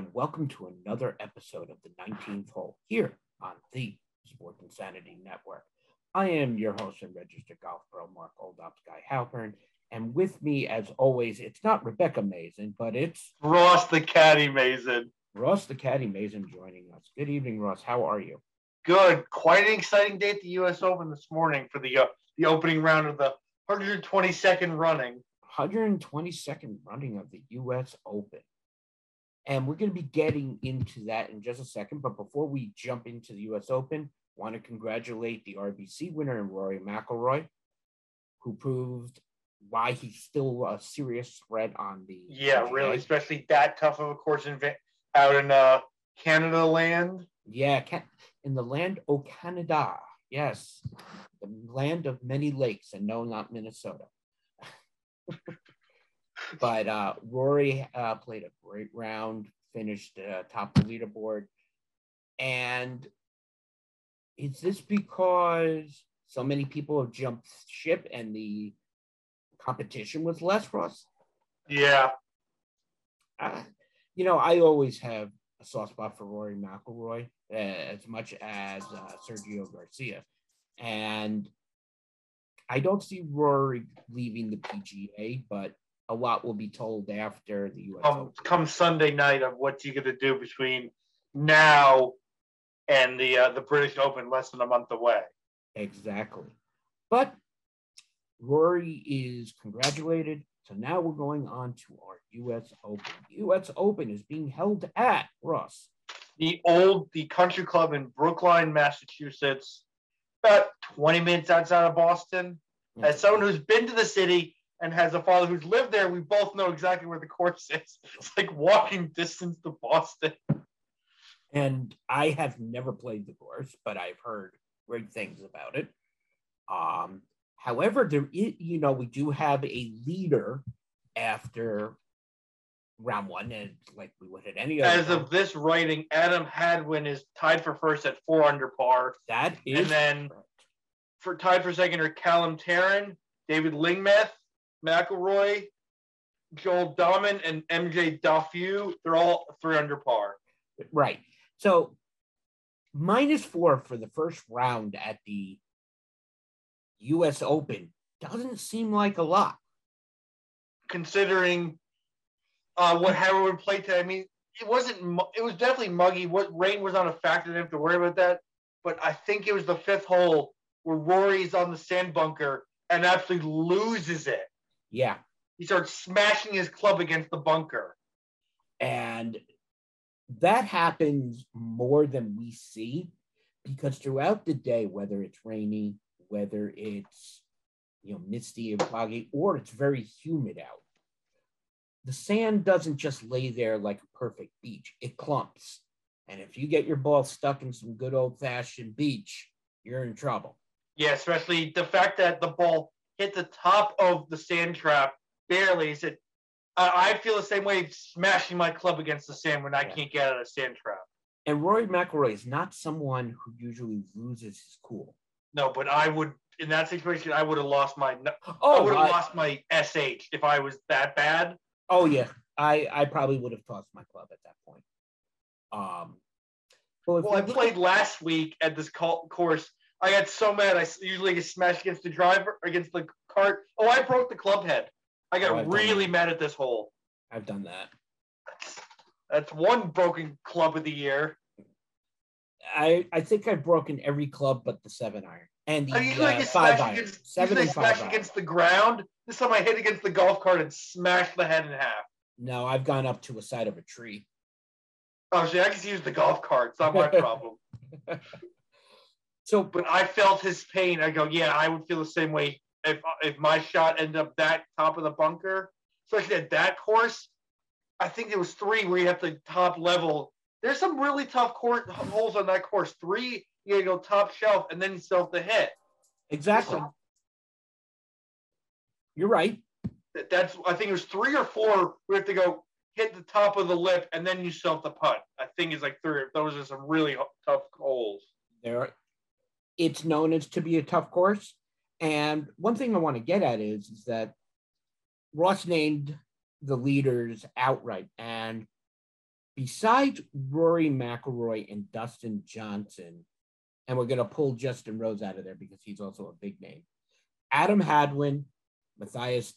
and welcome to another episode of the 19th hole here on the Sports Insanity Network. I am your host and registered golf pro, Mark Oldops Guy Halpern, and with me, as always, it's not Rebecca Mason, but it's Ross the Caddy Mazin. Ross the Caddy Mazin joining us. Good evening, Ross. How are you? Good. Quite an exciting day at the U.S. Open this morning for the uh, the opening round of the 122nd running. 122nd running of the U.S. Open. And we're going to be getting into that in just a second. But before we jump into the U.S. Open, want to congratulate the RBC winner and Rory McIlroy, who proved why he's still a serious threat on the. Yeah, really, especially that tough of a course in out in uh, Canada land. Yeah, in the land of Canada. Yes, the land of many lakes, and no, not Minnesota. but uh, Rory uh, played a great round, finished uh, top of the leaderboard. And is this because so many people have jumped ship and the competition was less, Ross? Yeah. Uh, you know, I always have a soft spot for Rory McIlroy uh, as much as uh, Sergio Garcia. And I don't see Rory leaving the PGA, but a lot will be told after the U.S. Come, come Sunday night of what you going to do between now and the uh, the British Open, less than a month away. Exactly, but Rory is congratulated. So now we're going on to our U.S. Open. The U.S. Open is being held at Ross. The old the Country Club in Brookline, Massachusetts, about 20 minutes outside of Boston. As someone who's been to the city, and has a father who's lived there, we both know exactly where the course is. It's like walking distance to Boston. And I have never played the course, but I've heard great things about it. Um, however, there is, you know, we do have a leader after round one, and like we would at any other. As round. of this writing, Adam Hadwin is tied for first at four under par. That is, and then correct. for tied for second are Callum Tarren, David Lingmerth, McIlroy, Joel Dahmen, and MJ Daffue. They're all three under par. Right. So minus four for the first round at the U.S. Open doesn't seem like a lot. Considering uh, what Howard played today, I mean, it wasn't. It was definitely muggy. What rain was not a factor. Didn't have to worry about that. But I think it was the fifth hole where Rory's on the sand bunker and absolutely loses it. Yeah. He starts smashing his club against the bunker. And that happens more than we see because throughout the day, whether it's rainy, whether it's you know misty and foggy, or it's very humid out, the sand doesn't just lay there like a perfect beach. It clumps. And if you get your ball stuck in some good old fashioned beach, you're in trouble. Yeah, especially the fact that the ball hit the top of the sand trap barely. He said, I, I feel the same way smashing my club against the sand when I yeah. can't get out of a sand trap. And Rory McIlroy is not someone who usually loses his cool. No, but I would in that situation. I would have lost my. Oh, I would have lost my sh if I was that bad. Oh yeah, I I probably would have tossed my club at that point. Um. Well, well I played last week at this course I got so mad. I usually get smashed against the driver, against the cart. Oh, I broke the club head. I got oh, really mad at this hole. I've done that. That's, that's one broken club of the year. I I think I've broken every club but the seven iron and the I usually uh, get five iron. Against, seven and five against the ground. This time I hit against the golf cart and smashed the head in half. No, I've gone up to a side of a tree. Oh, see, I just use the golf cart. It's not my problem. So, but I felt his pain. I go, yeah, I would feel the same way if if my shot ended up that top of the bunker, especially at that course. I think there was three where you have to top level. There's some really tough court holes on that course. Three, you gotta go top shelf, and then you still have to hit. Exactly. Some, You're right. That's I think it was three or four. We have to go hit the top of the lip, and then you have to putt. I think it's like three. Those are some really tough holes. There, it's known as to be a tough course. And one thing I want to get at is, is that Ross named the leaders outright. And besides Rory McIlroy and Dustin Johnson, and we're going to pull Justin Rose out of there because he's also a big name. Adam Hadwin, Matthias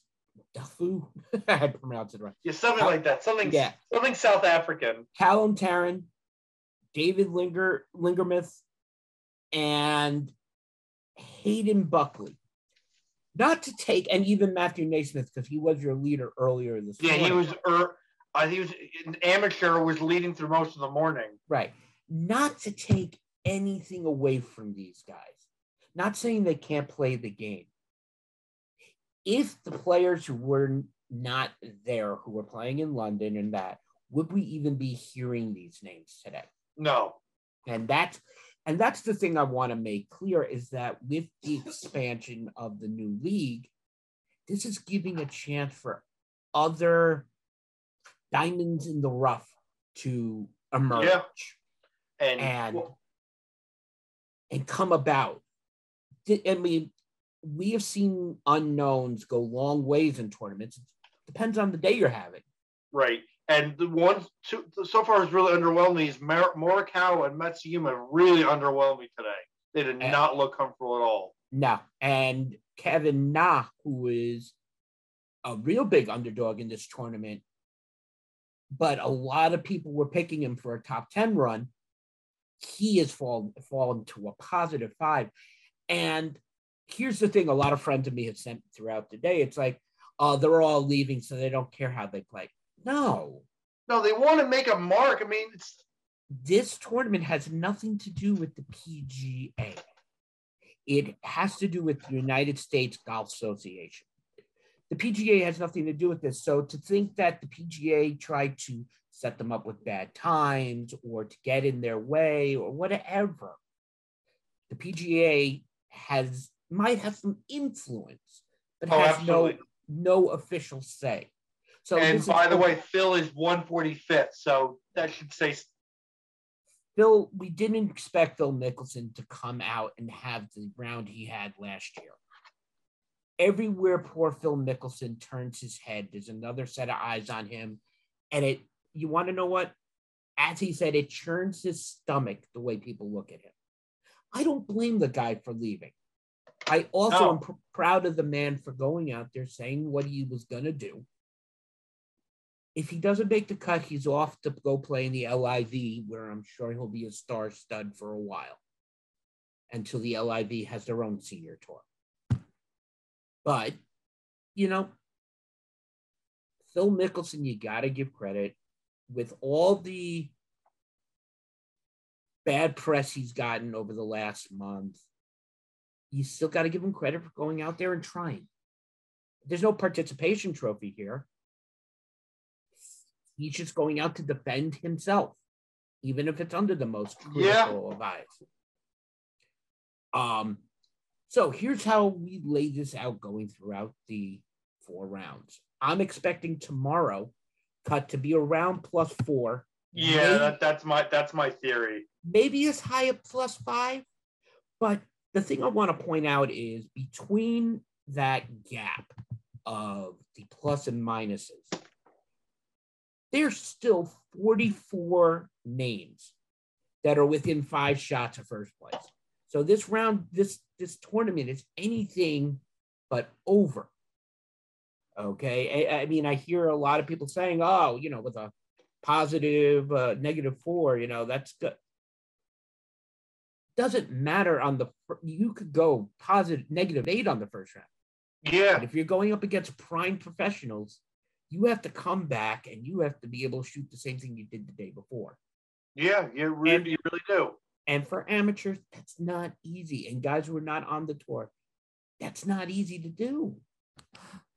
Dufu, I pronounced it right. Yeah, something like that. Something Yeah. something South African. Callum Tarrant, David Linger, Lingermith, and Hayden Buckley. Not to take, and even Matthew Naismith, because he was your leader earlier this Yeah, he was er, uh, he was an amateur was leading through most of the morning. Right. Not to take anything away from these guys. Not saying they can't play the game. If the players who were not there, who were playing in London and that, would we even be hearing these names today? No. And that's and that's the thing I want to make clear is that with the expansion of the new league, this is giving a chance for other diamonds in the rough to emerge Yeah. And, and and come about. I mean, we have seen unknowns go long ways in tournaments. It depends on the day you're having. right. And the one two, so far is really underwhelming. Is Mar- Morikawa and Matsuyama really underwhelmed me today. They did Yeah. not look comfortable at all. No, and Kevin Na, who is a real big underdog in this tournament, but a lot of people were picking him for a top 10 run. He has fallen fallen to a positive five. And here's the thing: a lot of friends of me have sent throughout the day. It's like, oh, they're all leaving, so they don't care how they play. No, No, they want to make a mark. I mean, it's this tournament has nothing to do with the PGA. It has to do with the United States Golf Association. The PGA has nothing to do with this. So to think that the PGA tried to set them up with bad times or to get in their way or whatever, the PGA has might have some influence, but oh, has absolutely. no no official say. So and this is by the way, Phil is 145th, so that should say Phil, we didn't expect Phil Mickelson to come out and have the round he had last year. Everywhere poor Phil Mickelson turns his head, there's another set of eyes on him. And it, you want to know what? As he said, it churns his stomach the way people look at him. I don't blame the guy for leaving. I also No. am pr- proud of the man for going out there saying what he was going to do. If he doesn't make the cut, he's off to go play in the LIV, where I'm sure he'll be a star stud for a while until the LIV has their own senior tour. But, you know, Phil Mickelson, you got to give credit with all the bad press he's gotten over the last month. You still got to give him credit for going out there and trying. There's no participation trophy here. He's just going out to defend himself, even if it's under the most Yeah. critical of eyes. Um, so here's how we lay this out going throughout the four rounds. I'm expecting tomorrow cut to be around plus four. yeah, maybe- that, that's my that's my theory. maybe as high as plus five. But the thing I want to point out is between that gap of the plus and minuses, there's still 44 names that are within five shots of first place. So this round, this this tournament is anything but over. Okay, I, I mean, I hear a lot of people saying, "Oh, you know, with a positive, uh, negative four, you know, that's good." Doesn't matter on the you could go positive, negative eight on the first round. Yeah, But if you're going up against prime professionals, you have to come back and you have to be able to shoot the same thing you did the day before. yeah, you really, And- you really do. And for amateurs, that's not easy. And guys who are not on the tour, that's not easy to do.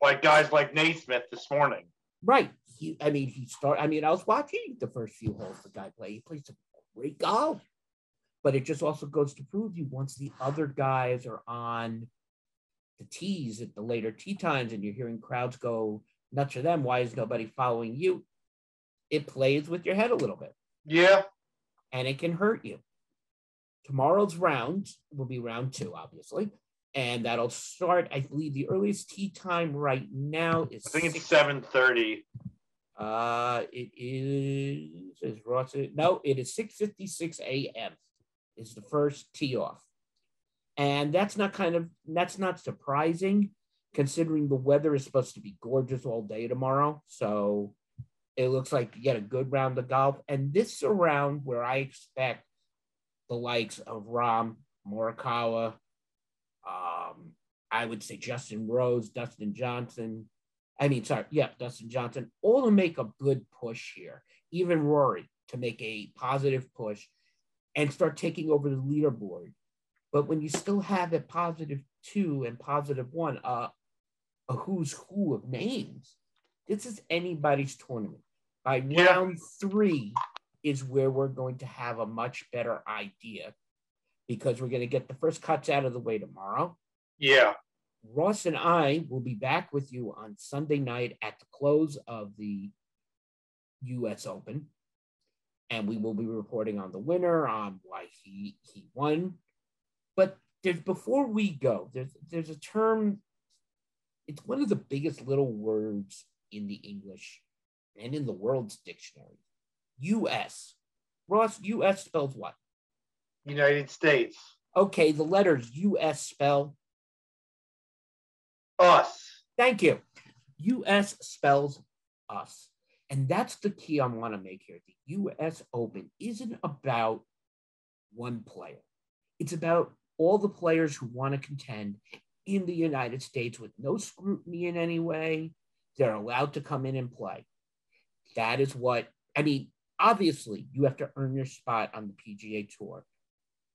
Like guys like Naismith this morning. Right. He, I mean, he start. I mean, I was watching the first few holes the guy play. He plays some great golf, but it just also goes to prove you once the other guys are on the tees at the later tee times, and you're hearing crowds go nuts for them. Why is nobody following you? It plays with your head a little bit, Yeah, and it can hurt you. Tomorrow's round will be round two, obviously. And that'll start, I believe the earliest tee time right now is I think it's six- seven thirty. Uh, it is is Ross. No, it is 6:56 a.m. Is the first tee off, and that's not kind of that's not surprising, considering the weather is supposed to be gorgeous all day tomorrow. So it looks like you get a good round of golf, and this is a round where I expect the likes of Rahm, Morikawa, um, I would say Justin Rose, Dustin Johnson, I mean, sorry, yeah, Dustin Johnson, all to make a good push here. Even Rory to make a positive push and start taking over the leaderboard. But when you still have a positive two and positive one, uh, a who's who of names, this is anybody's tournament. By yeah. round three is where we're going to have a much better idea because we're going to get the first cuts out of the way tomorrow. Yeah. Ross and I will be back with you on Sunday night at the close of the US Open. And we will be reporting on the winner, on why he he won. But there's before we go, there's there's a term, it's one of the biggest little words in the English and in the world's dictionary. US. Ross, US spells what? United States. Okay, the letters US spell us. Thank you. US spells us. And that's the key I want to make here. The US Open isn't about one player, it's about all the players who want to contend in the United States with no scrutiny in any way. They're allowed to come in and play. That is what, I mean, obviously, you have to earn your spot on the PGA Tour.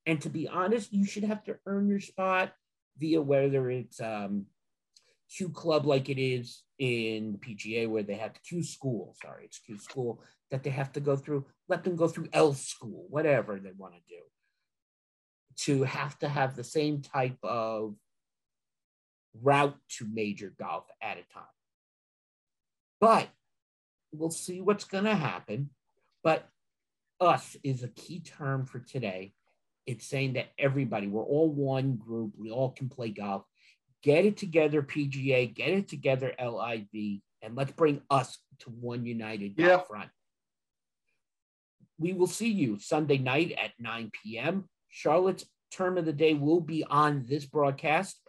And to be honest, you should have to earn your spot via whether it's um, Q club like it is in PGA where they have Q school, sorry, it's Q school that they have to go through, let them go through L school, whatever they want to do, to have to have the same type of route to major golf at a time. But we'll see what's going to happen. But us is a key term for today. It's saying that everybody, we're all one group, we all can play golf get it together, PGA, get it together, LIV, and let's bring us to one united yeah. front. We will see you Sunday night at 9 p.m. Charlotte's term of the day will be on this broadcast.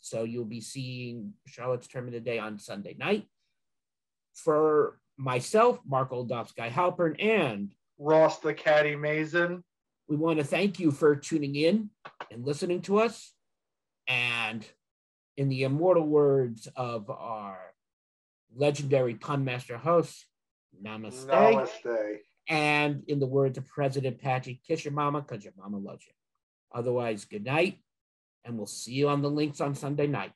So you'll be seeing Charlotte's term of the day on Sunday night. For myself, Mark Oldoff, Guy Halpern, and Ross the Caddy Mazin. We want to thank you for tuning in and listening to us. And in the immortal words of our legendary pun master host, namaste. Namaste. And in the words of President Patrick, kiss your mama because your mama loves you. Otherwise, good night, and we'll see you on the links on Sunday night.